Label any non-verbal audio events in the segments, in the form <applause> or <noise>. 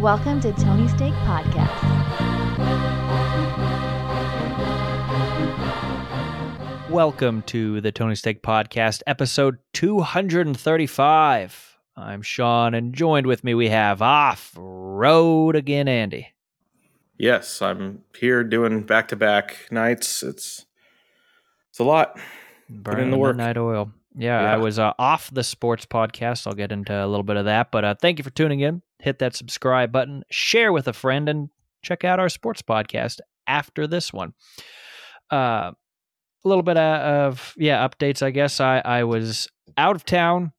Welcome to Tony Steak Podcast. Welcome to the Tony Steak Podcast, episode 235. I'm Sean, and joined with me we have off road again, Andy. Yes, I'm here doing back to back nights. It's it's a lot. Burning the work. night oil. Yeah, Yeah. I was uh, off the sports podcast. I'll get into a little bit of that, but uh, thank you for tuning in. Hit that subscribe button, share with a friend, and check out our sports podcast after this one. Uh, a little bit of, of yeah updates. I guess I I was out of town,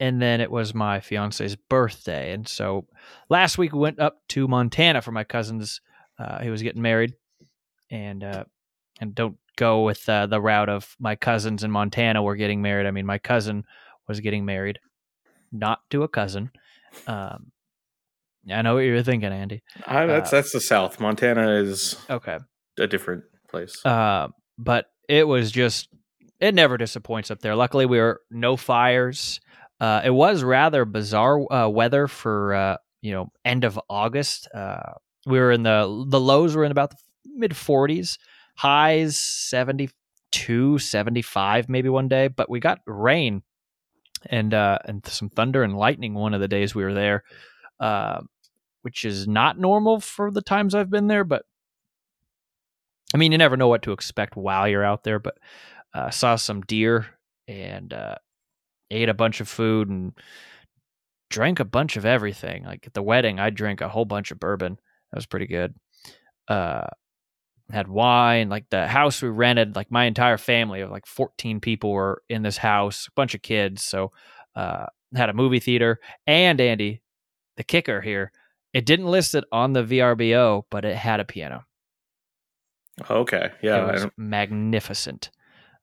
and then it was my fiance's birthday, and so last week we went up to Montana for my cousin's. Uh, he was getting married, and uh, and don't go with uh, the route of my cousins in Montana were getting married. I mean, my cousin was getting married, not to a cousin. Um, I know what you're thinking, Andy. I, that's Uh, that's the South. Montana is Okay, a different place. uh, but it was just it never disappoints up there. Luckily, we were no fires. Uh, it was rather bizarre uh, weather for uh, you know end of August. Uh, we were in the the lows were in about the mid 40s, highs 72, 75 maybe one day, but we got rain and uh, and some thunder and lightning one of the days we were there, uh, which is not normal for the times I've been there, but I mean, you never know what to expect while you're out there, but uh, saw some deer and uh, ate a bunch of food and drank a bunch of everything. Like at the wedding, I drank a whole bunch of bourbon. That was pretty good. Uh, had wine. Like the house we rented, like my entire family of like 14 people were in this house, a bunch of kids. So uh, had a movie theater. And Andy, the kicker here, it didn't list it on the VRBO, but it had a piano. okay, yeah. it was magnificent.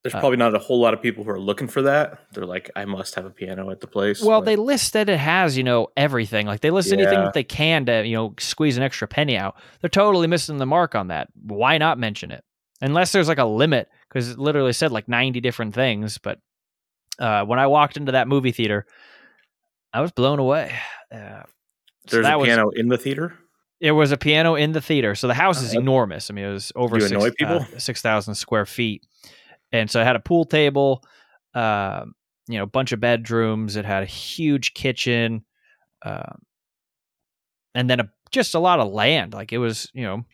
There's uh, probably not a whole lot of people who are looking for that. They're like, I must have a piano at the place. Well, but- they list that it has, you know, everything. Like they list anything that they can to, you know, squeeze an extra penny out. They're totally missing the mark on that. Why not mention it? Unless there's like a limit, because it literally said like 90 different things. But uh, when I walked into that movie theater, I was blown away. <sighs> Uh, so there's that a was- piano in the theater. It was a piano in the theater. So the house is Uh, enormous. I mean, it was over you six, annoy people? uh, 6,000 square feet. And so it had a pool table, um, you know, a bunch of bedrooms. It had a huge kitchen, um, and then a, just a lot of land. Like it was, you know,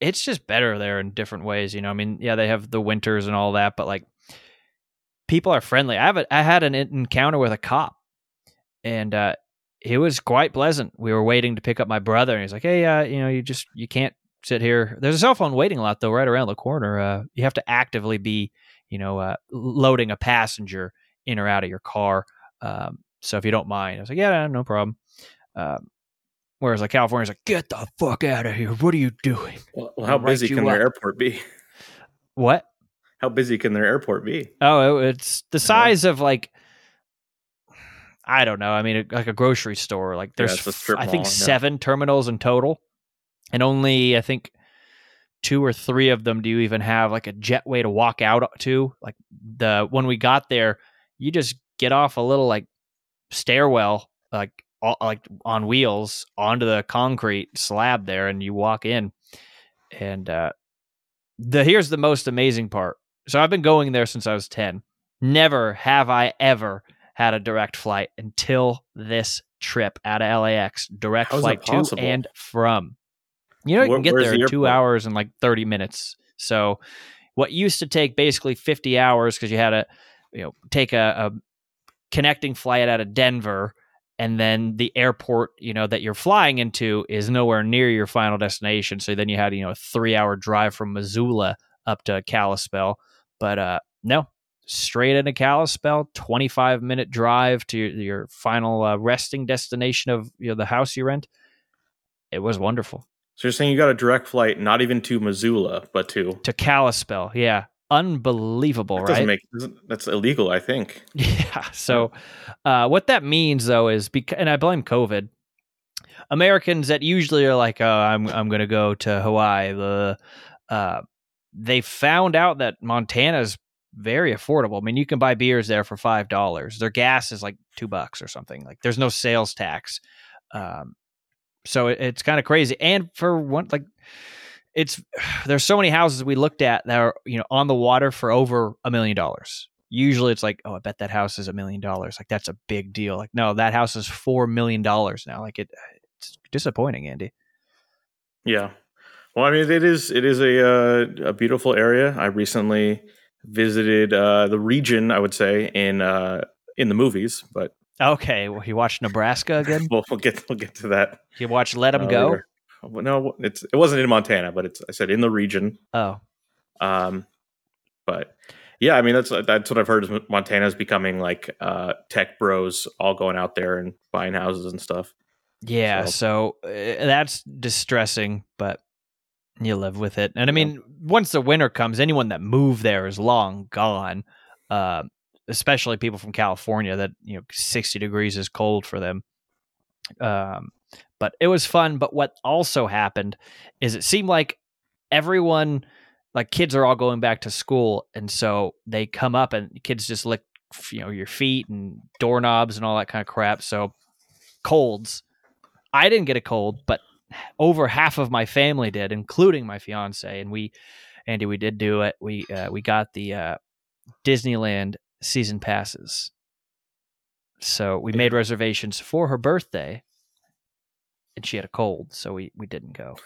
it's just better there in different ways. You know, I mean, yeah, they have the winters and all that, but like people are friendly. I have a, I had an encounter with a cop, and uh, it was quite pleasant. We were waiting to pick up my brother, and he's like, "Hey, uh, you know, you just you can't sit here. There's a cell phone waiting lot though, right around the corner. Uh, you have to actively be, you know, uh, loading a passenger in or out of your car. Um, so if you don't mind, I was like, yeah, no problem. Um, whereas like California's like, get the fuck out of here. What are you doing? Well, how write busy can their up. airport be? <laughs> What? How busy can their airport be? Oh, it- it's the size of like. I don't know. I mean, like a grocery store. Like there's, strip I think mall, yeah. seven terminals in total, and only I think two or three of them do you even have like a jetway to walk out to. Like the when we got there, you just get off a little like stairwell, like all, like on wheels onto the concrete slab there, and you walk in. And uh, the here's the most amazing part. So I've been going there since I was ten. Never have I ever had a direct flight until this trip out of LAX. Direct flight to and from. You know, you Where- can get there the in two hours and like 30 minutes. So what used to take basically 50 hours because you had to, you know, take a, a connecting flight out of Denver and then the airport, you know, that you're flying into is nowhere near your final destination. So then you had, you know, a three hour drive from Missoula up to Kalispell. But uh no, straight into Kalispell, 25 minute drive to your, your final uh, resting destination of you know the house you rent. It was wonderful. So you're saying you got a direct flight, not even to Missoula, but to To Kalispell, yeah. Unbelievable, that right? make that's illegal. I think. <laughs> Yeah. So, uh, what that means though is because, and I blame COVID. Americans that usually are like, "Oh, I'm I'm going to go to Hawaii." The uh, they found out that Montana's very affordable. I mean, you can buy beers there for five dollars. Their gas is like two bucks or something. Like, there's no sales tax. Um, so it, it's kind of crazy. And for one, like it's <sighs> there's so many houses we looked at that are you know on the water for over a million dollars. Usually it's like, oh, I bet that house is a million dollars. Like that's a big deal. Like no, that house is four million dollars now. Like it, it's disappointing, Andy. Yeah. Well, I mean, it is it is a uh, a beautiful area. I recently visited uh, the region. I would say in uh, in the movies, but Okay, well, you watched Nebraska again. <laughs> we'll, we'll get we'll get to that. You watched Let 'Em uh, Go. later. No, it's it wasn't in Montana, but it's I said in the region. Oh, Um, but yeah, I mean that's that's what I've heard. Is Montana's becoming like uh, tech bros all going out there and buying houses and stuff. yeah. So- So, uh, that's distressing, but you live with it. And I mean, once the winter comes, anyone that moved there is long gone. Uh, especially people from California that you know 60 degrees is cold for them. Um, but it was fun. But what also happened is it seemed like everyone, like kids, are all going back to school, and so they come up and kids just lick you know your feet and doorknobs and all that kind of crap. So colds. I didn't get a cold, but over half of my family did, including my fiance. And we, Andy, we did do it. We uh, we got the uh, Disneyland season passes. So we made reservations for her birthday, and she had a cold, so we we didn't go.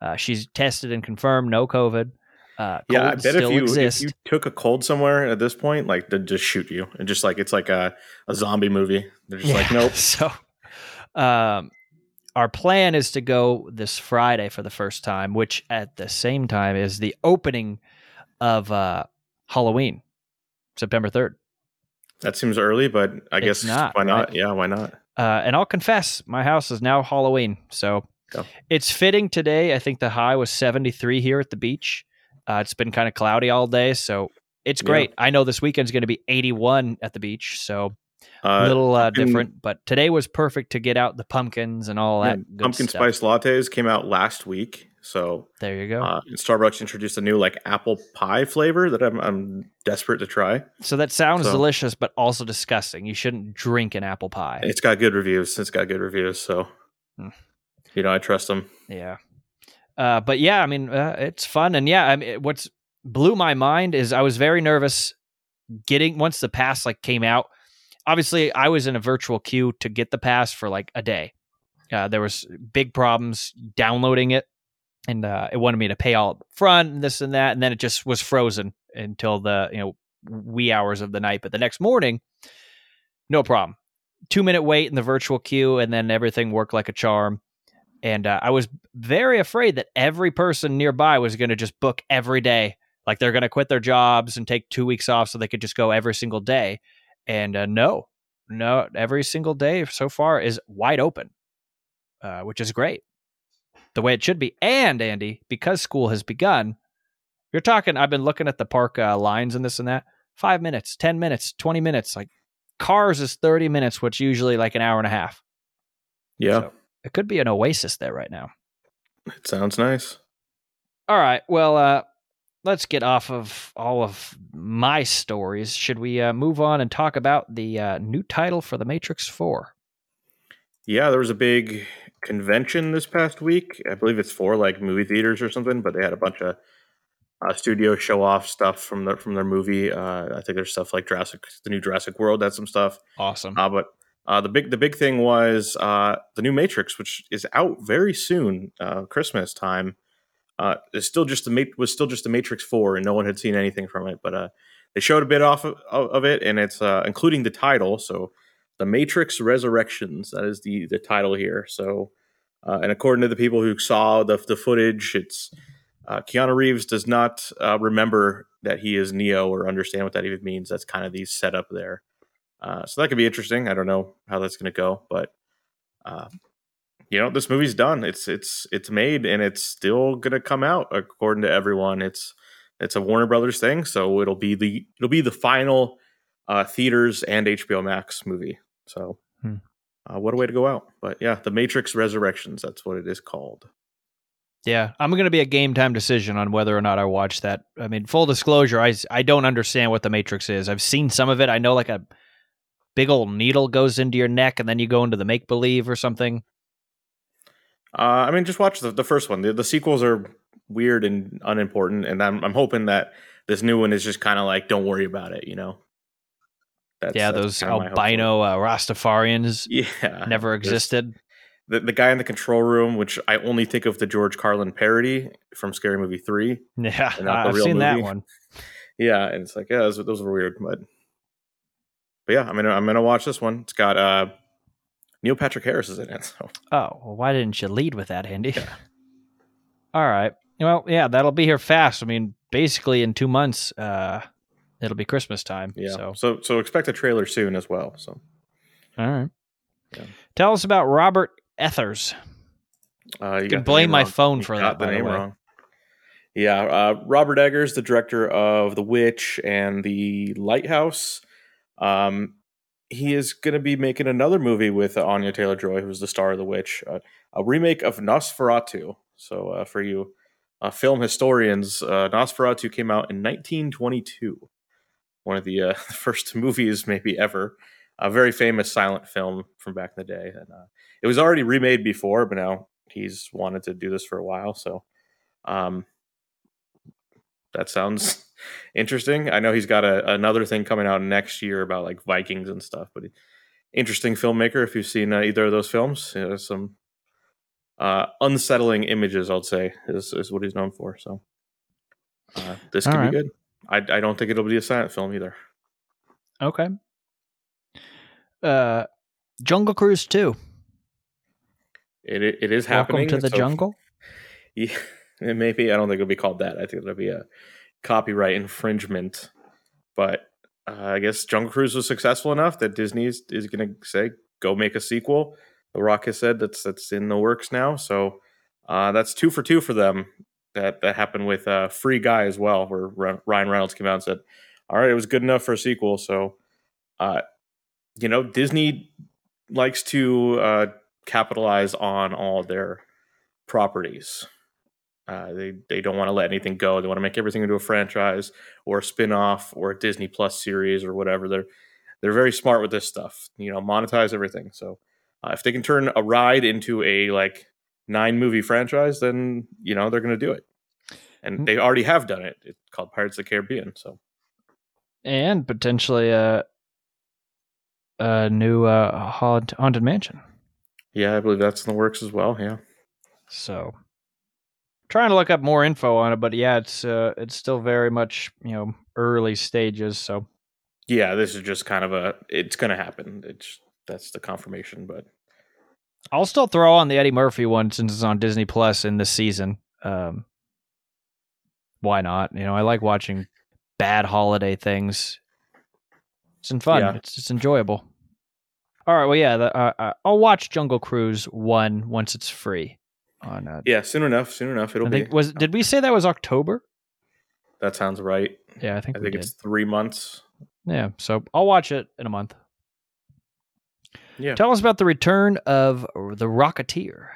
Uh, she's tested and confirmed no COVID. Uh, Yeah, I bet if you exist. if you took a cold somewhere at this point, like they'd just shoot you, and just like it's like a, a zombie movie. They're just like, nope. <laughs> So, um, our plan is to go this Friday for the first time, which at the same time is the opening of uh, Halloween, September third. That seems early, but I It's guess not, why not? right? Yeah, why not? Uh, and I'll confess, my house is now Halloween, so it's fitting today. I think the high was seventy three here at the beach. Uh, it's been kind of cloudy all day, so it's Yeah. great. I know this weekend's going to be eighty one at the beach, so a Uh, little uh, different. But today was perfect to get out the pumpkins and all yeah, that good pumpkin stuff. spice lattes came out last week, so There you go. uh, Starbucks introduced a new like apple pie flavor that I'm I'm desperate to try. so that sounds so- delicious, but also disgusting. You shouldn't drink an apple pie. It's got good reviews. It's got good reviews, so Hmm. you know I trust them. Yeah. Uh, but yeah, I mean, uh, it's fun, and yeah, I mean, it- what's blew my mind is I was very nervous getting once the pass like came out. Obviously, I was in a virtual queue to get the pass for like a day. Uh, there was big problems downloading it, and uh, it wanted me to pay all up front and this and that, and then it just was frozen until the you know wee hours of the night. But the next morning, no problem. Two minute wait in the virtual queue, and then everything worked like a charm and uh, I was very afraid that every person nearby was going to just book every day, like they're going to quit their jobs and take two weeks off so they could just go every single day. And uh, no, no, every single day so far is wide open, uh, which is great, the way it should be. And Andy, because school has begun, you're talking. I've been looking at the park uh, lines and this and that. Five minutes, ten minutes, twenty minutes. Like cars is thirty minutes, which usually like an hour and a half. Yeah, So it could be an oasis there right now. it sounds nice. All right. Well, uh, let's get off of all of my stories. Should we uh, move on and talk about the uh, new title for The Matrix 4? Yeah, there was a big convention this past week. I believe it's for like movie theaters or something, but they had a bunch of uh, studio show off stuff from their from their movie. Uh, I think there's stuff like Jurassic, the new Jurassic World, had some stuff. Awesome. Uh, but uh, the big the big thing was uh, the new Matrix, which is out very soon, uh, Christmas time. Uh, is still just the Ma- was still just the Matrix Four, and no one had seen anything from it. But uh, they showed a bit off of, of it, and it's uh, including the title. So, the Matrix Resurrections. That is the the title here. So, uh, and according to the people who saw the the footage, it's uh, Keanu Reeves does not uh, remember that he is Neo or understand what that even means. That's kind of the setup there. Uh, so that could be interesting. I don't know how that's going to go, but uh, you know, this movie's done. It's it's it's made, and it's still going to come out according to everyone. It's it's a Warner Brothers thing, so it'll be the it'll be the final uh, theaters and HBO Max movie. So, Hmm. uh, what a way to go out! But yeah, The Matrix Resurrections. That's what it is called. Yeah, I'm going to be a game time decision on whether or not I watch that. I mean, full disclosure, I I don't understand what The Matrix is. I've seen some of it. I know like a big old needle goes into your neck and then you go into the make believe or something. Uh, I mean, just watch the, the first one. The, the sequels are weird and unimportant, and I'm I'm hoping that this new one is just kind of like, don't worry about it, you know. That's, yeah, that's those kinda my hope for it. albino uh, Rastafarians <laughs> Yeah, never existed. The the guy in the control room, which I only think of the George Carlin parody from Scary Movie Three. <laughs> Yeah, and not the I've real seen that movie. one. <laughs> Yeah, and it's like, yeah, those, those were weird, but but yeah, I'm gonna I'm gonna watch this one. It's got uh Neil Patrick Harris is in it, so Oh, well, why didn't you lead with that, Andy? Yeah. All right. Well, yeah, that'll be here fast. I mean, basically in two months, uh, it'll be Christmas time. yeah. So, So so expect a trailer soon as well. So all right. Yeah. Tell us about Robert Ethers. uh, you can blame my wrong. phone You for that, The by the name way. wrong. Yeah, uh, Robert Eggers, the director of The Witch and The Lighthouse. Um, he is going to be making another movie with Anya Taylor Joy, who's the star of The Witch, uh, a remake of Nosferatu. So, uh, for you uh, film historians, uh, Nosferatu came out in 1922, one of the uh, <laughs> first movies, maybe ever. A very famous silent film from back in the day. And uh, it was already remade before, but now he's wanted to do this for a while. So, um, that sounds <laughs> interesting. I know he's got a, another thing coming out next year about like Vikings and stuff, but interesting filmmaker. If you've seen uh, either of those films, you know, some uh, unsettling images, I'd say, is, is what he's known for. So uh, this All could right. be good. I, I don't think it'll be a silent film either. Okay. Uh, Jungle Cruise 2. It it, is Welcome happening to the so- jungle. <laughs> Yeah, it may be. I don't think it'll be called that. I think it'll be a copyright infringement. But uh, I guess Jungle Cruise was successful enough that Disney is, is going to say, "Go make a sequel." The Rock has said that's that's in the works now. So uh, that's two for two for them. That that happened with uh, Free Guy as well, where Ry- Ryan Reynolds came out and said, "All right, it was good enough for a sequel." So, uh, you know, Disney likes to uh, capitalize on all their properties. Uh, they they don't want to let anything go. They want to make everything into a franchise or a spin-off or a Disney Plus series or whatever. They're they're very smart with this stuff. You know, monetize everything. So uh, if they can turn a ride into a like nine movie franchise, then you know they're going to do it. And they already have done it. It's called Pirates of the Caribbean. So And potentially a, a new uh, Haunt- Haunted Mansion. yeah, I believe that's in the works as well. Yeah. So trying to look up more info on it, but yeah, it's uh, it's still very much you know early stages. So Yeah, this is just kind of a it's going to happen. It's that's the confirmation, but I'll still throw on the Eddie Murphy one since it's on Disney Plus in this season. Um, why not? You know, I like watching bad holiday things. It's in fun. Yeah. It's it's enjoyable. All right. Well, yeah. The, uh, uh, I'll watch Jungle Cruise one once it's free. On uh, yeah, soon enough, soon enough it'll I be. was did we say that was October? That sounds right. Yeah, I think I think did. it's three months. Yeah, so I'll watch it in a month. Yeah. Tell us about the return of the Rocketeer.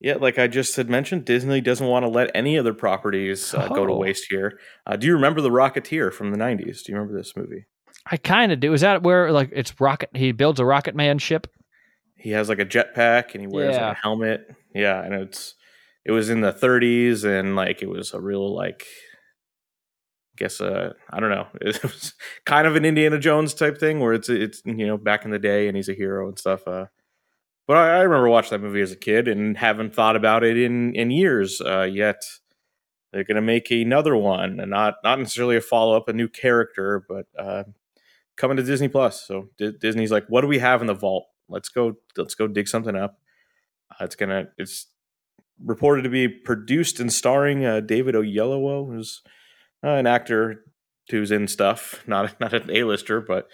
Yeah, like I just had mentioned, Disney doesn't want to let any other properties uh, go to Oh. waste here. Uh, do you remember The Rocketeer from the 90s? Do you remember this movie? I kind of do. Is that where like it's rocket? He builds a Rocket Man ship. He has like a jetpack and he wears Yeah. like a helmet. Yeah, and it's it was in the 30s and like it was a real like I guess uh I don't know. <laughs> It was kind of an Indiana Jones type thing where it's it's you know back in the day and he's a hero and stuff. Uh, but I, I remember watching that movie as a kid and haven't thought about it in in years uh, yet. They're gonna make another one and not not necessarily a follow up, a new character, but uh, coming to Disney Plus. So D- Disney's like, what do we have in the vault? Let's go. Let's go dig something up. Uh, it's gonna. It's reported to be produced and starring uh, David Oyelowo, who's uh, an actor who's in stuff, not <laughs> not an A-lister, but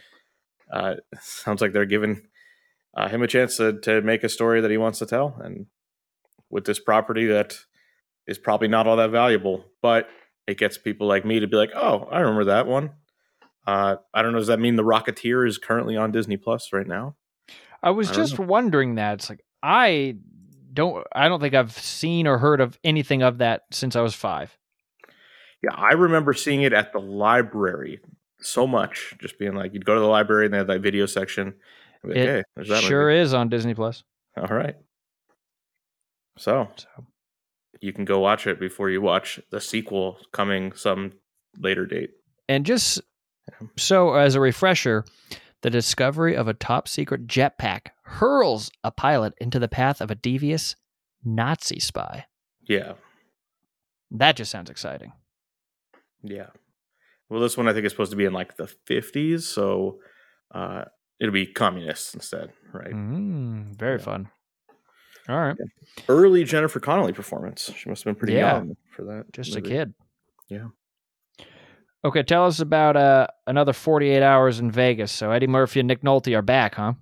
uh, sounds like they're giving uh, him a chance to, to make a story that he wants to tell, and with this property that is probably not all that valuable, but it gets people like me to be like, oh, I remember that one. Uh, I don't know. Does that mean the Rocketeer is currently on Disney Plus right now? I was I just wondering that. It's like I don't. I don't think I've seen or heard of anything of that since I was five. Yeah, I remember seeing it at the library so much. Just being like, you'd go to the library and they had that video section. like, It hey, that. Sure movie. is on Disney Plus. All right. So So you can go watch it before you watch the sequel coming some later date. And just so as a refresher, the discovery of a top secret jetpack hurls a pilot into the path of a devious Nazi spy. Yeah, That just sounds exciting. Yeah. Well, this one I think is supposed to be in like the 50s, so uh, it'll be communists instead, right? Mm, very Yeah. fun. All right. Early Jennifer Connelly performance. She must have been pretty Yeah. young for that. Just movie. a kid. Yeah. Okay, tell us about uh, another 48 hours in Vegas. So Eddie Murphy and Nick Nolte are back, huh?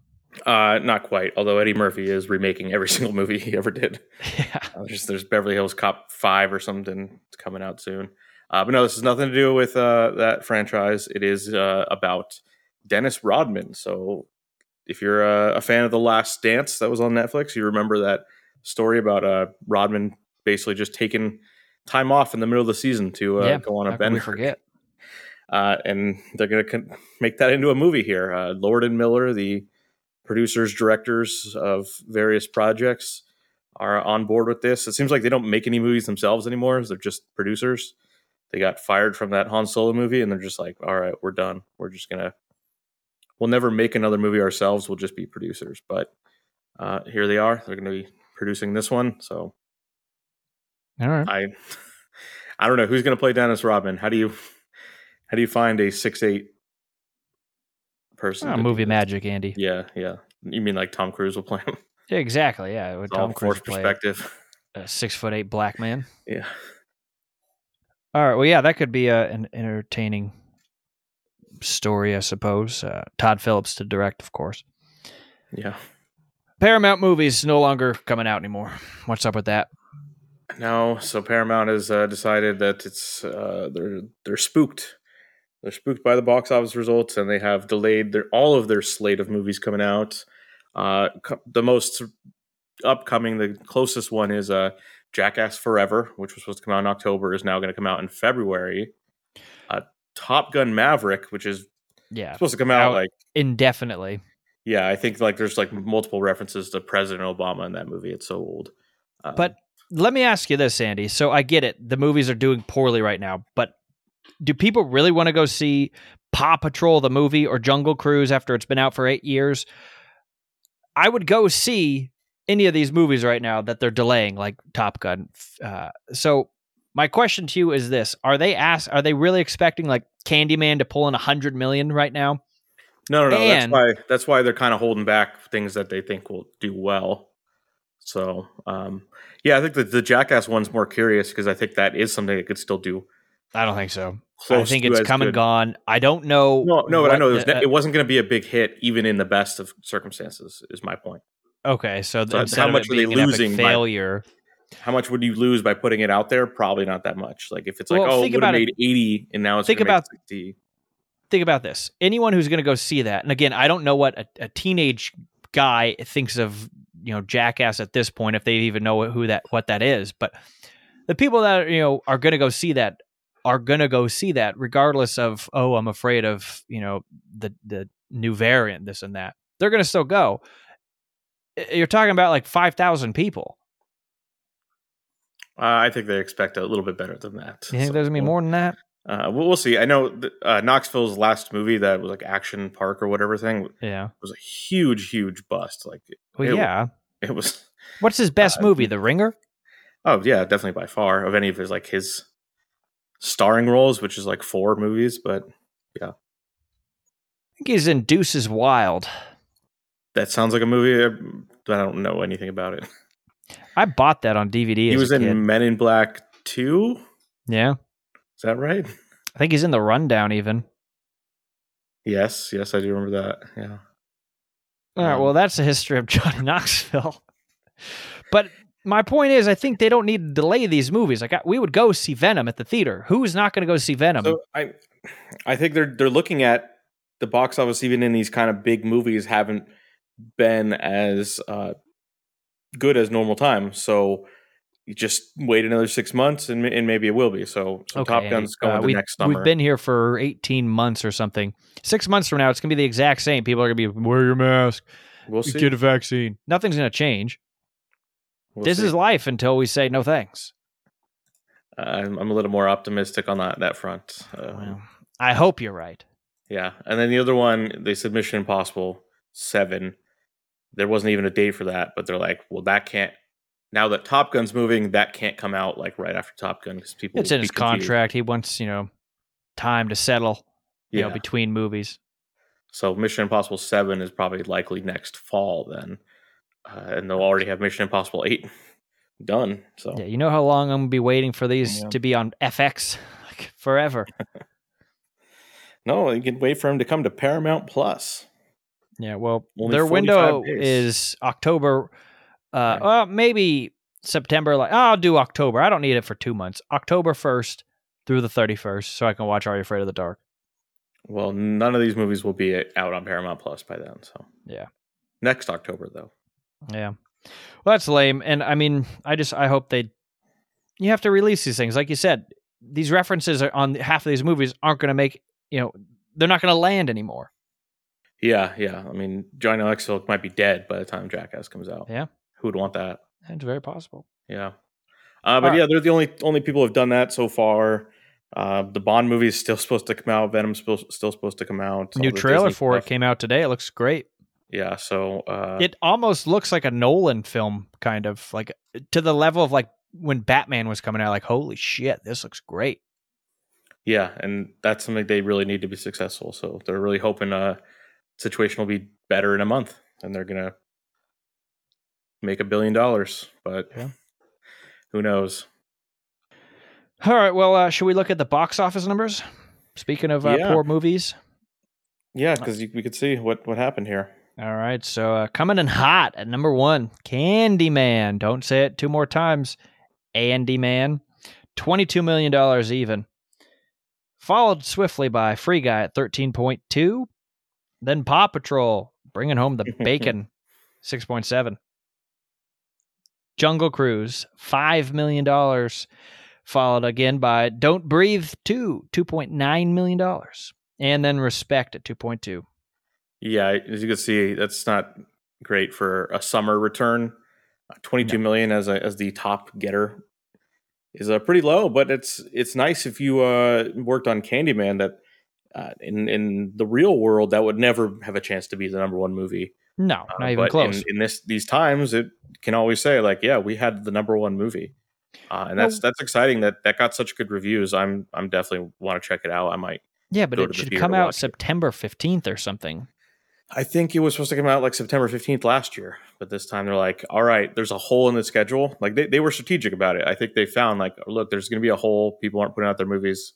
Uh, not quite. Although Eddie Murphy is remaking every <laughs> single movie he ever did. <laughs> Yeah. Uh, there's, there's Beverly Hills Cop Five or something it's coming out soon. Uh, but no, this has nothing to do with uh, that franchise. It is uh, about Dennis Rodman. So if you're a, a fan of The Last Dance that was on Netflix, you remember that story about uh, Rodman basically just taking time off in the middle of the season to uh, Yeah, go on a bender. forget? Uh, and they're going to con- make that into a movie here. Uh, Lord and Miller, the producers, directors of various projects, are on board with this. It seems like they don't make any movies themselves anymore; they're just producers. They got fired from that Han Solo movie, and they're just like, "All right, we're done. We're just gonna, we'll never make another movie ourselves. We'll just be producers." But uh, here they are. They're going to be producing this one. So All right. I, I don't know who's going to play Dennis Rodman. How do you, how do you find a six eight person? Ah, movie magic, Andy. Yeah, yeah. You mean like Tom Cruise will play him? Yeah, exactly. Yeah, all Tom Cruise play perspective. a six foot eight black man. <laughs> Yeah, All right. Well, yeah, that could be a, an entertaining story, I suppose. Uh, Todd Phillips to direct, of course. yeah. Paramount movies no longer coming out anymore. What's up with that? No, so Paramount has uh, decided that it's uh, they're they're spooked. They're spooked by the box office results, and they have delayed their all of their slate of movies coming out. Uh, co- the most upcoming, the closest one is uh, Jackass Forever, which was supposed to come out in October, is now going to come out in February. Uh, Top Gun Maverick, which is Yeah, supposed to come out Out. like indefinitely. yeah, I think like there's like multiple references to President Obama in that movie. It's so old. Um, But let me ask you this, Andy. So I get it. The movies are doing poorly right now, but do people really want to go see Paw Patrol the movie or Jungle Cruise after it's been out for eight years? I would go see any of these movies right now that they're delaying, like Top Gun. Uh, so my question to you is this: Are they ask? Are they really expecting like Candyman to pull in a hundred million right now? No, no, no. And- that's why that's why they're kind of holding back things that they think will do well. So, um, yeah, I think that the Jackass one's more curious because I think that is something that could still do. I don't think so. I think it's come and gone. I don't know. No, no, but I know it, was, the- it wasn't going to be a big hit, even in the best of circumstances. Is my point. Okay, so, So how much are they being an epic losing by- failure, How much would you lose by putting it out there? Probably not that much. Like if it's like, Well, oh, it would have about it. made eighty, and now it's Think make about- 60. think about this. Anyone who's going to go see that, and again, I don't know what a, a teenage guy thinks of, you know, Jackass at this point, if they even know who that what that is. But the people that you know are going to go see that are going to go see that, regardless of, oh, I'm afraid of, you know, the the new variant, this and that. They're going to still go. You're talking about like five thousand people. Uh, I think they expect a little bit better than that. You think So, there's gonna be more than that? Uh, we'll, we'll see. I know that, uh, Knoxville's last movie that was like Action Park or whatever thing Yeah. was a huge, huge bust. Like Well, It- yeah. it was. <laughs> What's his best Uh, movie? The Ringer. Oh yeah, definitely by far of any of his like his starring roles, which is like four movies. But yeah, I think he's in Deuces Wild. That sounds like a movie. uh, But I don't know anything about it. <laughs> I bought that on DVD. He as was a in kid. Men in Black Two. Yeah, Is that right? <laughs> I think he's in the Rundown even. Yes, yes, I do remember that. Yeah. All right. Um, Well, that's the history of <laughs> Johnny Knoxville. but my point is, I think they don't need to delay these movies. Like I, we would go see Venom at the theater. Who's not going to go see Venom? So I, I think they're they're looking at the box office even in these kind of big movies haven't been as uh, good as normal time. So you just wait another six months and, and maybe it will be. So, so Top Gun's going uh, we, next summer. We've been here for 18 months or something. Six months from now, it's going to be the exact same. People are going to be, wear your mask, we'll see. get a vaccine. Nothing's going to change. We'll this see. is life until we say no thanks. I'm, I'm a little more optimistic on that that front. Um, Well, I hope you're right. Yeah, and then the other one, they said Mission Impossible Seven. There wasn't even a date for that, but they're like, well, that can't. Now that Top Gun's moving, that can't come out like right after Top Gun because people. It's in his confused. contract. He wants, you know, time to settle, you Yeah. know, between movies. so Mission Impossible Seven is probably likely next fall then, uh, and they'll already have Mission Impossible Eight <laughs> done. So Yeah, you know how long I'm gonna be waiting for these Yeah. to be on FX? <laughs> Like forever. <laughs> no, you can wait for him to come to Paramount Plus. Yeah, well, Only their window days. is October. Uh, Yeah. well, maybe September. Like, oh, I'll do October. I don't need it for two months. October first through the thirty first, so I can watch Are You Afraid of the Dark? Well, none of these movies will be out on Paramount Plus by then. So Yeah. next October though. Yeah. Well, that's lame. And I mean, I just I hope they. You have to release these things, like you said. These references are on half of these movies aren't going to make you know they're not going to land anymore. Yeah, yeah. I mean, Johnny Knoxville might be dead by the time Jackass comes out. Yeah. Who would want that? It's very possible. Yeah. Uh, but Alright. yeah, they're the only only people who've done that so far. Uh, the Bond movie is still supposed to come out. Venom's still, still supposed to come out. New trailer Disney for it came out today. It looks great. Yeah. So uh, it almost looks like a Nolan film, kind of like to the level of like when Batman was coming out. Like, holy shit, this looks great. yeah, and that's something they really need to be successful. So they're really hoping uh situation will be better in a month, and they're gonna make a billion dollars. But Yeah. who knows? All right, well, uh, should we look at the box office numbers? Speaking of uh, Yeah. poor movies. Yeah, because we could see what what happened here. All right, so uh, coming in hot at number one, Candyman. Don't say it two more times. Andy Man, twenty-two million dollars even. Followed swiftly by Free Guy at thirteen point two. Then Paw Patrol bringing home the <laughs> bacon, six point seven. Jungle Cruise, five million dollars. Followed again by Don't Breathe two, two point nine million dollars, and then Respect at two point two. Yeah, as you can see, that's not great for a summer return. Uh, Twenty-two million as a, as the top getter is uh, pretty low, but it's it's nice if you uh, worked on Candyman. That uh, in in the real world, that would never have a chance to be the number one movie. No, Uh, not even close. In, in this these times, it can always say like, yeah, we had the number one movie, uh, and that's Well- that's exciting that that got such good reviews. I'm I'm definitely want to check it out. I might. yeah, but it should come out. September 15th or something. I think it was supposed to come out like September 15th last year, but this time they're like, all right, there's a hole in the schedule. Like they, they were strategic about it. I think they found like, look, there's going to be a hole. People aren't putting out their movies.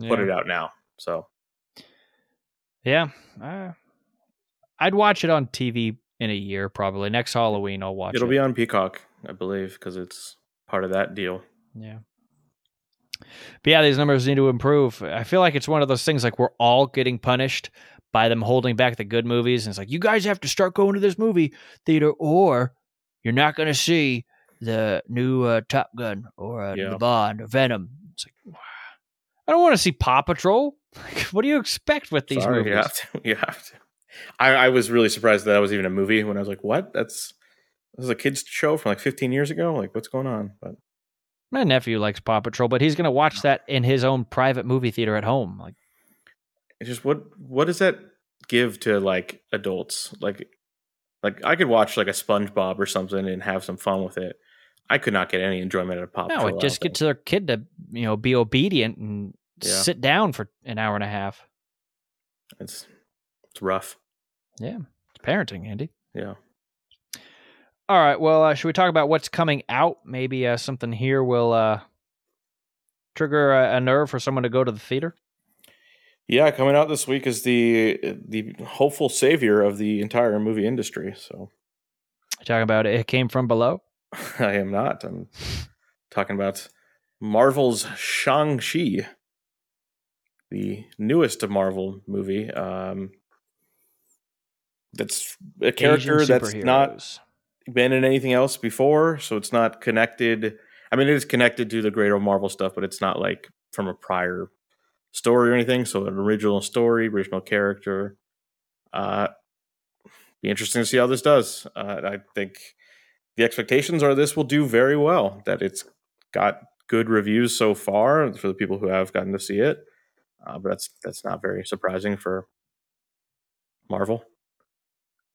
Put Yeah. it out now. So Yeah. Uh, I'd watch it on TV in a year probably. Next Halloween I'll watch it'll it. be on Peacock, I believe, because it's part of that deal. Yeah. But yeah, these numbers need to improve. I feel like it's one of those things like we're all getting punished by them holding back the good movies. And it's like, you guys have to start going to this movie theater or you're not going to see the new uh, Top Gun or uh, Yeah. the Bond or Venom. It's like, I don't want to see Paw Patrol. Like, what do you expect with these Sorry, movies? you have to. <laughs> You have to. I, I was really surprised that that was even a movie when I was like, what? That's this is a kids show from like 15 years ago. Like, what's going on? But My nephew likes Paw Patrol, but he's going to watch oh. that in his own private movie theater at home. Like, it's just what what does that give to like adults like like i could watch like a spongebob or something and have some fun with it i could not get any enjoyment out of pop no, Patrol, it just gets their kid to you know be obedient and Yeah. sit down for an hour and a half. it's it's rough Yeah, it's parenting, Andy. yeah All right, well, uh, should we talk about what's coming out? Maybe uh, something here will uh, trigger a, a nerve for someone to go to the theater. yeah coming out this week is the the hopeful savior of the entire movie industry so Talking about it, it came from below. <laughs> i am not i'm talking about marvel's shang-chi the newest of marvel movie um that's a character that's not been in anything else before, so it's not connected. I mean, it is connected to the greater Marvel stuff, but it's not like from a prior story or anything. So an original story, original character. Uh, be interesting to see how this does. Uh, I think the expectations are this will do very well. That it's got good reviews so far for the people who have gotten to see it. Uh, but that's that's not very surprising for Marvel.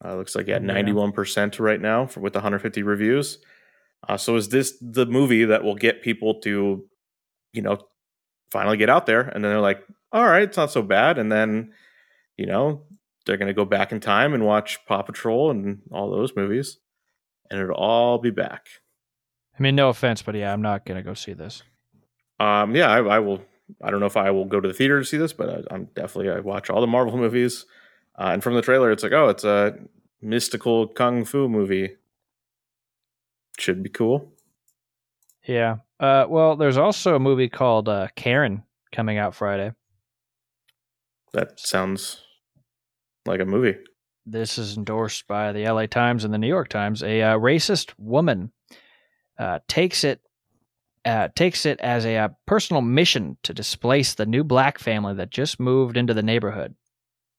Uh, looks like Yeah. ninety one percent right now for, with 150 reviews. Uh, so is this the movie that will get people to, you know, finally get out there and then they're like, all right, it's not so bad, and then, you know, they're gonna go back in time and watch Paw Patrol and all those movies, and it'll all be back. I mean, no offense, but yeah, I'm not gonna go see this. Um, yeah, I, I will. I don't know if I will go to the theater to see this, but I, I'm definitely I watch all the Marvel movies. Uh, and from the trailer, it's like, oh, it's a mystical kung fu movie. Should be cool. Yeah. Uh, well, there's also a movie called uh, Karen coming out Friday. That sounds like a movie. This is endorsed by the LA Times and the New York Times. A uh, racist woman uh, takes it uh, takes it as a uh, personal mission to displace the new black family that just moved into the neighborhood,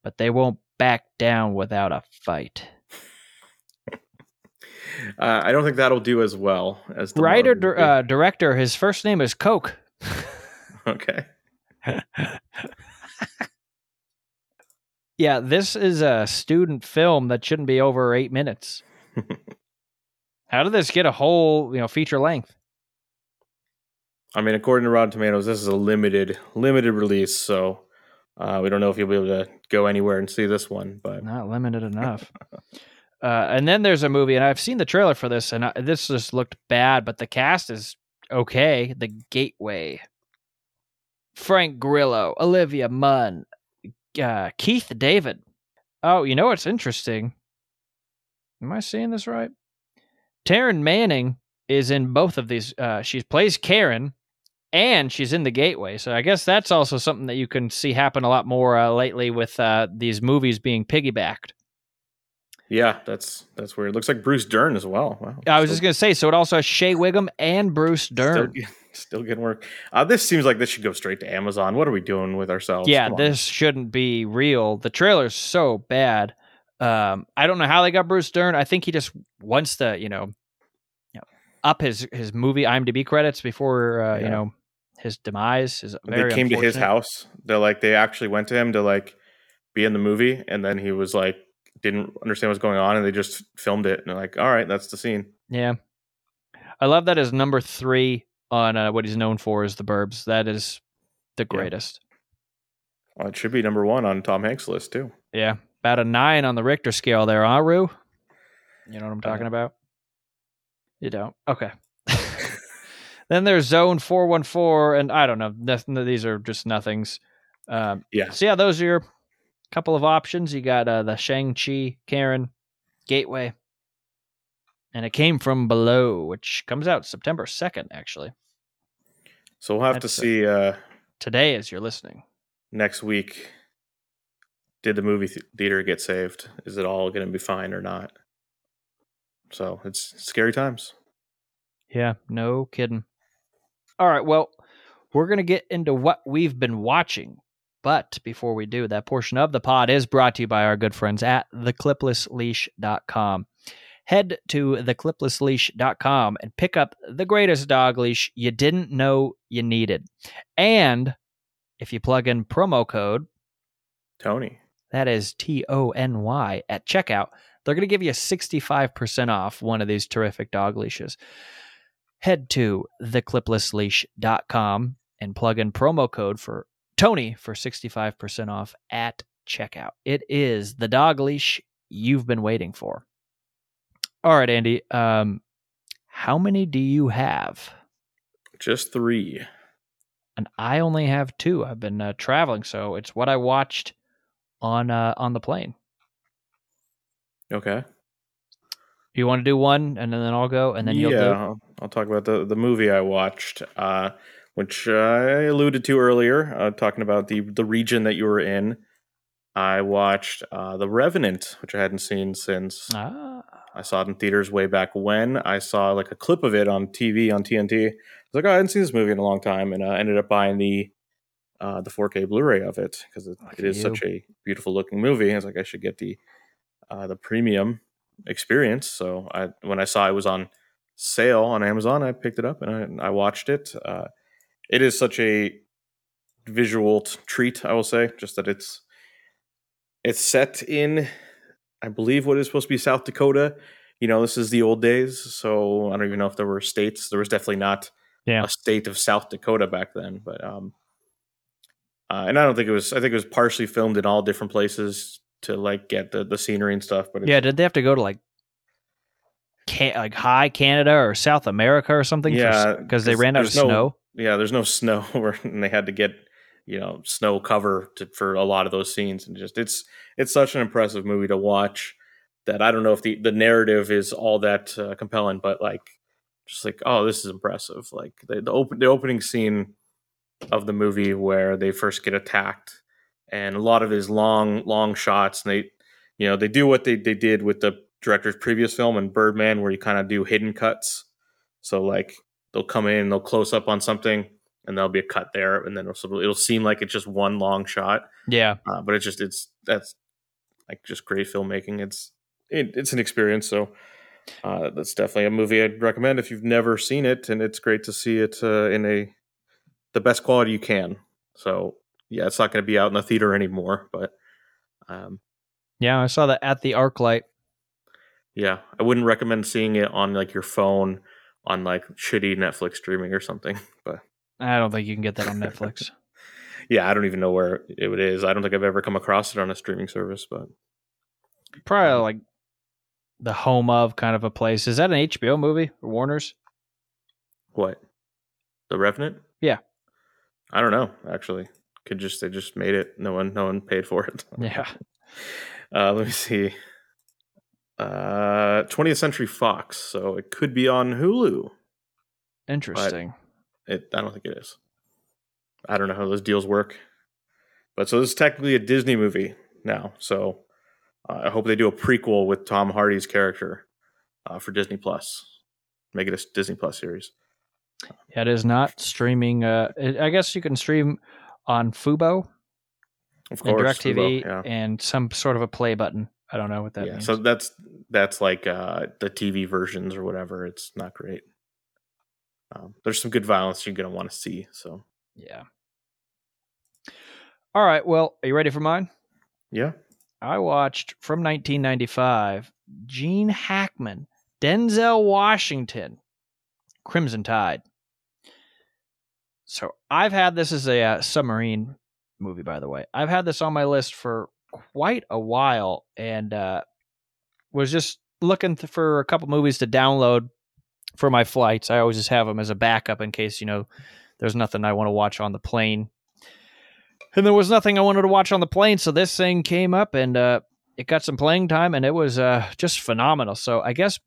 but they won't back down without a fight. <laughs> Uh, I don't think that'll do as well as the Writer, dir- uh, director, his first name is Coke. <laughs> okay. <laughs> Yeah, this is a student film that shouldn't be over eight minutes. How did this get a whole, you know, feature length? I mean, according to Rotten Tomatoes, this is a limited limited release, so uh, we don't know if you'll be able to go anywhere and see this one. But Not limited enough. <laughs> uh, and then there's a movie, and I've seen the trailer for this, and I, this just looked bad, but the cast is okay. The Gateway. Frank Grillo, Olivia Munn, uh, Keith David. Oh, you know what's interesting? Am I seeing this right? Taryn Manning is in both of these. Uh, she plays Karen, and she's in the Gateway. So I guess that's also something that you can see happen a lot more uh, lately with uh, these movies being piggybacked. yeah, that's that's weird. Looks like Bruce Dern as well. Wow. I was Still- just gonna say, so it also has Shea Whigham and Bruce Dern. get- still getting work. Uh, this seems like this should go straight to Amazon. What are we doing with ourselves? yeah, this shouldn't be real. The trailer's so bad. Um, I don't know how they got Bruce Dern. I think he just wants to, you know, up his his movie IMDb credits before uh, you know his demise. Is they came to his house. They're like they actually went to him to like be in the movie, and then he was like didn't understand what's going on, and they just filmed it. And they're like, all right, that's the scene. Yeah, I love that as number three on uh, what he's known for is the Burbs. That is the Yeah. greatest. Well, it should be number one on Tom Hanks' list too. Yeah, about a nine on the Richter scale there, huh, Rue? You know what I'm talking Uh, about? You don't? Okay. Then there's Zone 414, and I don't know. nothing- These are just nothings. Um, Yeah, so, yeah, those are your couple of options. You got uh, the Shang-Chi, Karen, Gateway, and it came from below, which comes out September 2nd, actually. so we'll have That's to a- see uh, Today, as you're listening. next week. Did the movie th- theater get saved? Is it all going to be fine or not? So it's scary times. Yeah, no kidding. All right, well, we're going to get into what we've been watching. But before we do, that portion of the pod is brought to you by our good friends at thecliplessleash.com. Head to thecliplessleash.com and pick up the greatest dog leash you didn't know you needed. And if you plug in promo code, Tony, that is T O N Y at checkout. They're going to give you 65% off one of these terrific dog leashes. Head to thecliplessleash.com and plug in promo code for Tony for 65% off at checkout. It is the dog leash you've been waiting for. All right, Andy. Um, how many do you have? just three. And I only have two. I've been uh, traveling, so it's what I watched on uh, on the plane. Okay. You want to do one, and then I'll go, and then you'll yeah, do. I'll, talk about the the movie I watched, uh, which I alluded to earlier, uh, talking about the the region that you were in. I watched uh, The Revenant, which I hadn't seen since Ah, I saw it in theaters way back when. I saw like a clip of it on TV on TNT. I was like, oh, I hadn't seen this movie in a long time, and uh, ended up buying the uh, the 4K Blu-ray of it because it, it is you. such a beautiful looking movie. I was like, I should get the uh, the premium experience. So I when I saw it was on sale on Amazon, I picked it up and I, I watched it. Uh, it is such a visual t- treat, I will say. Just that it's it's set in, I believe, what is supposed to be South Dakota. You know, this is the old days, so I don't even know if there were states. There was definitely not Yeah. a state of South Dakota back then, but um, uh, and I don't think it was. I think it was partially filmed in all different places to like get the the scenery and stuff. But Yeah, did they have to go to like can, like high Canada or South America or something? Yeah, because they ran out of no- snow. yeah, there's no snow, <laughs> where and they had to get you know snow cover to, for a lot of those scenes, and just it's it's such an impressive movie to watch that I don't know if the the narrative is all that uh, compelling, but like just like oh, this is impressive. Like the the open the opening scene of the movie where they first get attacked, and a lot of his long long shots, and they you know they do what they they did with the director's previous film and Birdman, where you kind of do hidden cuts. So like they'll come in, they'll close up on something, and there'll be a cut there, and then it'll, it'll seem like it's just one long shot, Yeah, uh, but it's just it's that's like just great filmmaking. It's it, it's an experience, so uh, that's definitely a movie I'd recommend if you've never seen it, and it's great to see it uh, in a the best quality you can. So yeah, it's not going to be out in the theater anymore, but um, yeah, I saw that at the ArcLight. Yeah, I wouldn't recommend seeing it on like your phone on like shitty Netflix streaming or something, <laughs> but. I don't think you can get that on Netflix. <laughs> yeah, I don't even know where it is. I don't think I've ever come across it on a streaming service, but Probably like the home of kind of a place. Is that an HBO movie or Warner's? what? The Revenant? Yeah. I don't know, actually. Could just they just made it. No one no one paid for it. <laughs> Yeah. Uh let me see. Uh 20th Century Fox, so it could be on Hulu. Interesting. It I don't think it is. I don't know how those deals work. But so this is technically a Disney movie now. So uh, I hope they do a prequel with Tom Hardy's character uh, for Disney Plus. Make it a Disney Plus series. Yeah, it is not streaming. Uh, I guess you can stream on Fubo Of and course, DirecTV Fubo, yeah. and some sort of a play button. I don't know what that yeah. means. So that's that's like uh, the TV versions or whatever. It's not great. Um, there's some good violence you're gonna want to see. So yeah. All right. Well, are you ready for mine? yeah, I watched from 1995 Gene Hackman, Denzel Washington, Crimson Tide. So I've had this as a uh, submarine movie, by the way. I've had this on my list for quite a while and uh, was just looking for a couple movies to download for my flights. I always just have them as a backup in case, you know, there's nothing I want to watch on the plane. And there was nothing I wanted to watch on the plane, so this thing came up and uh, it got some playing time and it was uh, just phenomenal. So I guess,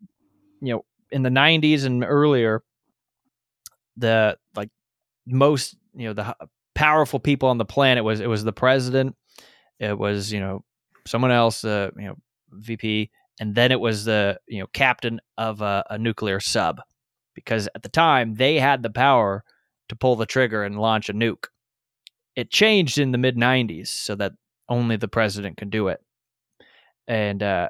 you know, in the 90s and earlier, the like most, you know, the powerful people on the planet was it was the president, it was, you know, someone else, uh, you know, VP, and then it was the, you know, captain of a, a nuclear sub because at the time they had the power to pull the trigger and launch a nuke. It changed in the mid 90s so that only the president can do it. And uh,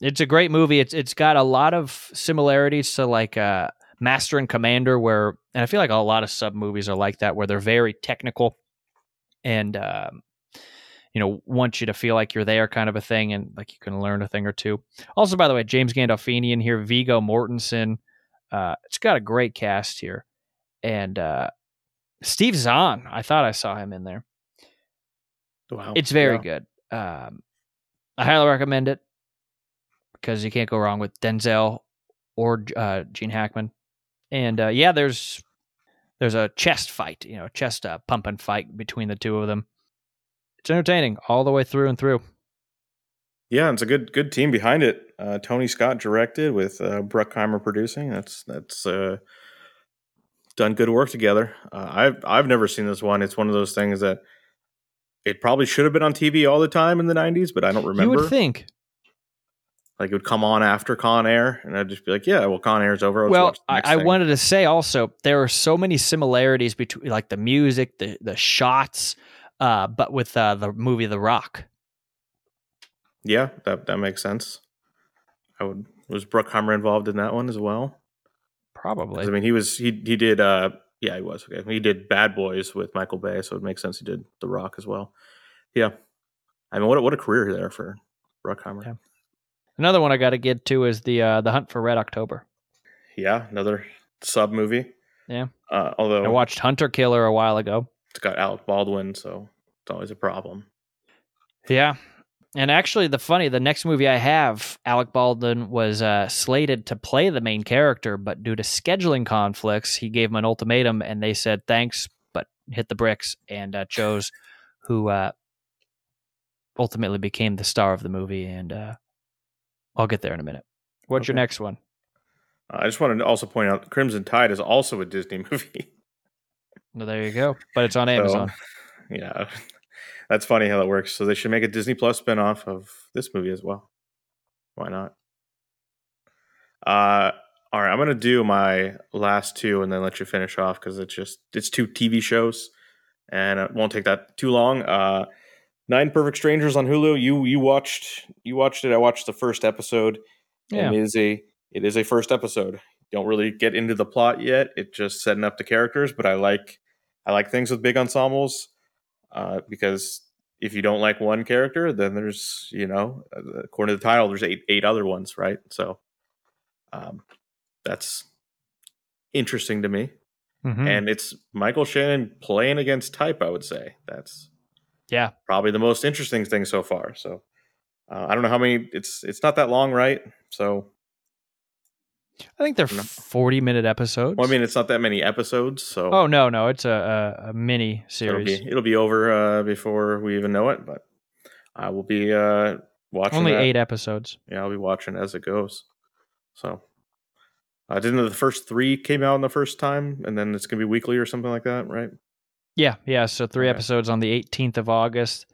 it's a great movie. It's it's got a lot of similarities to like uh, Master and Commander, where and I feel like a lot of sub movies are like that, where they're very technical and um, you know want you to feel like you're there, kind of a thing, and like you can learn a thing or two. Also, by the way, James Gandolfini in here, Viggo Mortensen. Uh, it's got a great cast here, and uh, Steve Zahn. I thought I saw him in there. wow, It's very Yeah. good. Um, I highly recommend it because you can't go wrong with Denzel or uh, Gene Hackman. And uh, yeah, there's there's a chest fight, you know, chest uh, pumping fight between the two of them. It's entertaining all the way through and through. Yeah, it's a good good team behind it. Uh, Tony Scott directed with uh, Bruckheimer producing. That's that's uh, done good work together. Uh, I've I've never seen this one. It's one of those things that it probably should have been on TV all the time in the '90s, but I don't remember. You would think. like it would come on after Con Air, and I'd just be like, "Yeah, well, Con Air's over." Let's well, I, I thing." wanted to say also there are so many similarities between like the music, the the shots, uh, but with uh, the movie The Rock. Yeah, that that makes sense. I would was Bruckheimer involved in that one as well. Probably. I mean, he was he he did uh yeah he was okay. He did Bad Boys with Michael Bay, so it makes sense he did The Rock as well. Yeah, I mean, what a, what a career there for Bruckheimer. Yeah. Yeah, Another one I got to get to is the uh, the Hunt for Red October. Yeah, another sub movie. Yeah. uh, although I watched Hunter Killer a while ago. It's got Alec Baldwin, so it's always a problem. Yeah. And actually, the funny, the next movie I have, Alec Baldwin was uh, slated to play the main character, but due to scheduling conflicts, he gave him an ultimatum, and they said thanks, but hit the bricks, and uh, chose who uh, ultimately became the star of the movie. And uh, I'll get there in a minute. What's your next one? Uh, I just wanted to also point out Crimson Tide is also a Disney <laughs> movie. Well, there you go. But it's on So, Amazon. yeah, <laughs> that's funny how that works. So they should make a Disney Plus spinoff of this movie as well. Why not? Uh, all right, I'm gonna do my last two and then let you finish off because it's just it's two TV shows, and it won't take that too long. Uh, Nine Perfect Strangers on Hulu. You you watched you watched it. I watched the first episode. Yeah. It is a it is a first episode. Don't really get into the plot yet. It just setting up the characters, but I like I like things with big ensembles uh, because if you don't like one character, then there's you know uh, according to the title, there's eight eight other ones, right? So um, that's interesting to me, Mhm. and it's Michael Shannon playing against type. I would say that's yeah. probably the most interesting thing so far. So uh, I don't know how many. It's it's not that long, right? So I think they're No. 40 minute episodes. well, I mean, it's not that many episodes. So oh, no, no. It's a, a, a mini So it'll series. be it'll be over uh, before we even know it. But I will be uh, watching. Only that. eight episodes. Yeah, I'll be watching as it goes. So I didn't know the first three came out in the first time, and then it's gonna be weekly or something like that, right? Yeah, yeah. So three Okay. episodes on the 18th of August,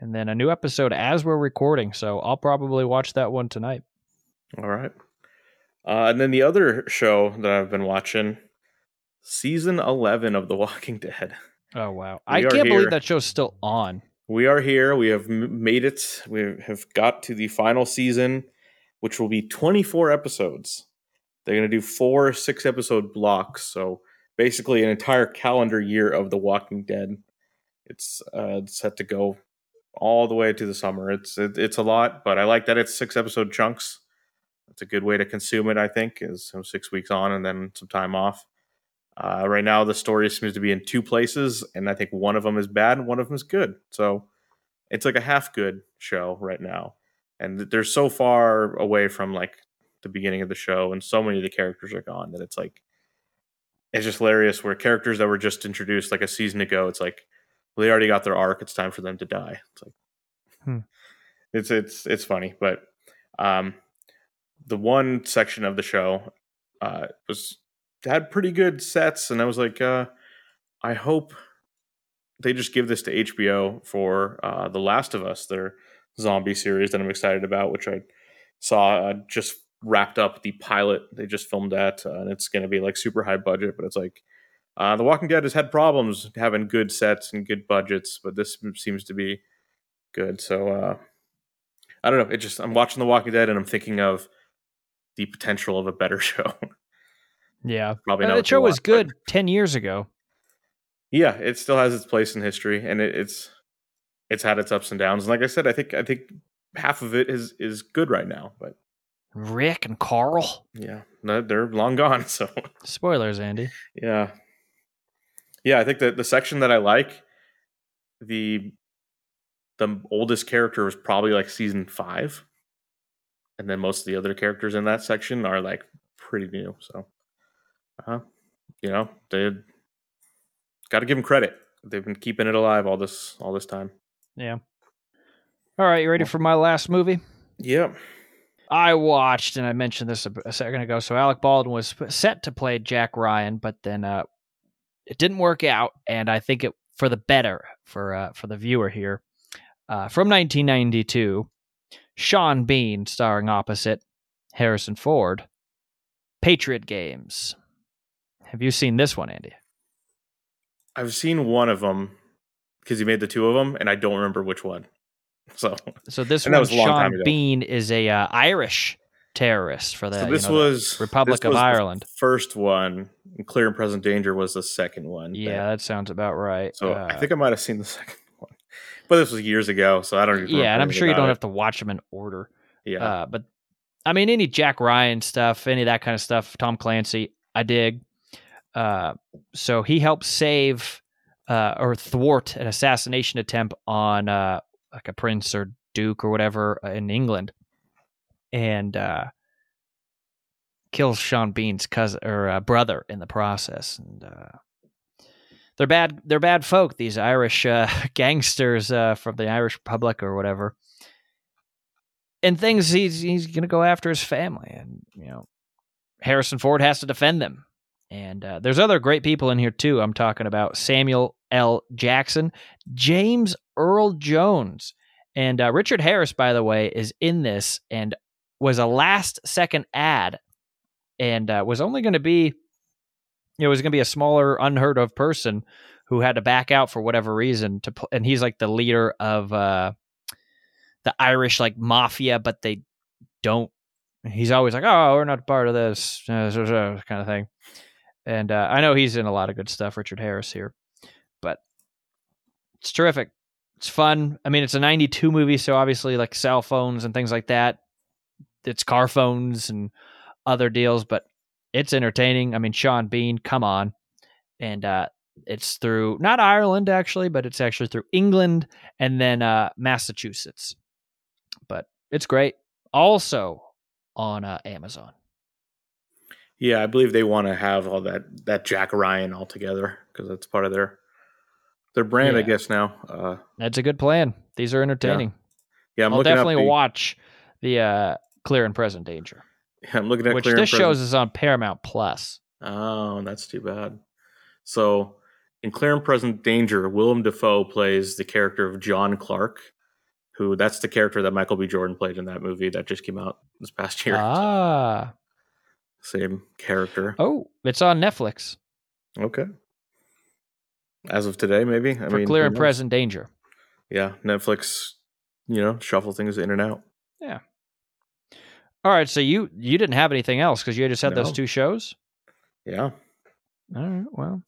and then a new episode as we're recording. So I'll probably watch that one tonight. All right. Uh, and then the other show that I've been watching, season eleven of The Walking <laughs> Dead. Oh wow! We I can't here. believe that show's still on. We are here. We have made it. We have got to the final season, which will be 24 episodes. They're going to do four six episode blocks. So basically, an entire calendar year of The Walking Dead. It's uh, set to go all the way to the summer. It's it, it's a lot, but I like that it's six episode chunks. That's a good way to consume it. I think is you know, six weeks on and then some time off. Uh, right now, the story seems to be in two places, and I think one of them is bad and one of them is good. So it's like a half good show right now, and they're so far away from like the beginning of the show, and so many of the characters are gone that it's like it's just hilarious. Where characters that were just introduced like a season ago, it's like well, they already got their arc. It's time for them to die. It's like Hmm. it's it's it's funny, but um, the one section of the show uh, was had pretty good sets, and I was like, uh, I hope they just give this to HBO for uh, The Last of Us, their zombie series that I'm excited about, which I saw uh, just wrapped up the pilot. They just filmed that, uh, and it's going to be like super high budget, but it's like uh, The Walking Dead has had problems having good sets and good budgets, but this seems to be good. So I don't know. It just I'm watching The Walking Dead and I'm thinking of the potential of a better <laughs> show. Yeah, Probably Uh, not. that show was good ten years ago. yeah, it still has its place in history, and it, it's it's had its ups and downs. And like I said, I think I think half of it is is good right now, but Rick and Carl. yeah, no, they're long gone. <laughs> So Spoilers, Andy. yeah, yeah, I think that the section that I like the the oldest character was probably like season five, and then most of the other characters in that section are like pretty new. So, uh, you know, they got to give them credit. They've been keeping it alive all this all this time. Yeah. All right, you ready for my last movie? Yep. I watched, and I mentioned this a, a second ago. So Alec Baldwin was set to play Jack Ryan, but then uh, it didn't work out, and I think it for the better for uh, for the viewer here. Uh, from 1992, Sean Bean starring opposite Harrison Ford. Patriot Games. Have you seen this one, Andy? I've seen one of them because he made the two of them, and I don't remember which one. <laughs> So So this one, was a long time Sean. Bean is a uh, Irish terrorist for the, So you this know, the was Republic this of was the Ireland. first one. and Clear and Present Danger was the second one. Yeah, that sounds about right. So Uh, I think I might have seen the second one, but this was years ago, so I don't. Even yeah, and I'm sure you don't it. have to watch them in order. Yeah, Uh, but I mean, any Jack Ryan stuff, any of that kind of stuff, Tom Clancy, I dig. Uh, so he helped save uh, or thwart an assassination attempt on uh, like a prince or duke or whatever uh, in England, and uh, kills Sean Bean's cousin or uh, brother in the process. And uh, they're bad. They're bad folk. These Irish uh, <laughs> gangsters uh, from the Irish Republic or whatever and things he's he's gonna go after his family, and you know, Harrison Ford has to defend them. And uh, there's other great people in here too. I'm talking about Samuel L. Jackson, James Earl Jones, and uh, Richard Harris. By the way, is in this and was a last second ad, and uh, was only going to be, it was going to be a smaller, unheard of person who had to back out for whatever reason to, pl- and he's like the leader of. Uh, the Irish like mafia, but they don't. He's always like, "Oh, we're not part of this," uh, kind of thing. And uh, I know he's in a lot of good stuff, Richard Harris here, but it's terrific. It's fun. I mean, it's a '92 movie, so obviously, like cell phones and things like that. It's car phones and other deals, but it's entertaining. I mean, Sean Bean, come on, and uh, it's through not Ireland actually, but it's actually through England and then uh, Massachusetts. But it's great. Also on uh, Amazon. yeah. I believe they want to have all that that Jack Ryan all together because that's part of their their brand, I guess. Now, uh, That's a good plan. These are entertaining. yeah, I'm I'll looking definitely up the, watch the uh, Clear and Present Danger, Yeah, <laughs> I'm looking at which Clear this Present- shows is on Paramount Plus. Oh, that's too bad. So, in Clear and Present Danger, Willem Dafoe plays the character of John Clark, who that's the character that Michael B. Jordan played in that movie that just came out this past year. Ah, <laughs> Same character. oh, it's on Netflix Okay. As of today, maybe. I for mean, Clear and? Present Danger. Yeah, Netflix. You know, shuffle things in and out. All right, so you you didn't have anything else because you just had those two shows. Yeah. All right. Well,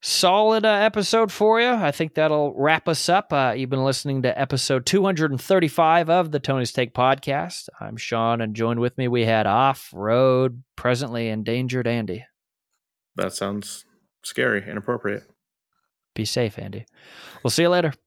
solid uh, episode for you. I think that'll wrap us up. Uh, you've been listening to episode 235 of the Tony's Take podcast. I'm Sean, and joined with me we had Off Road, presently endangered Andy. That sounds scary, inappropriate. Be safe, Andy. We'll see you later.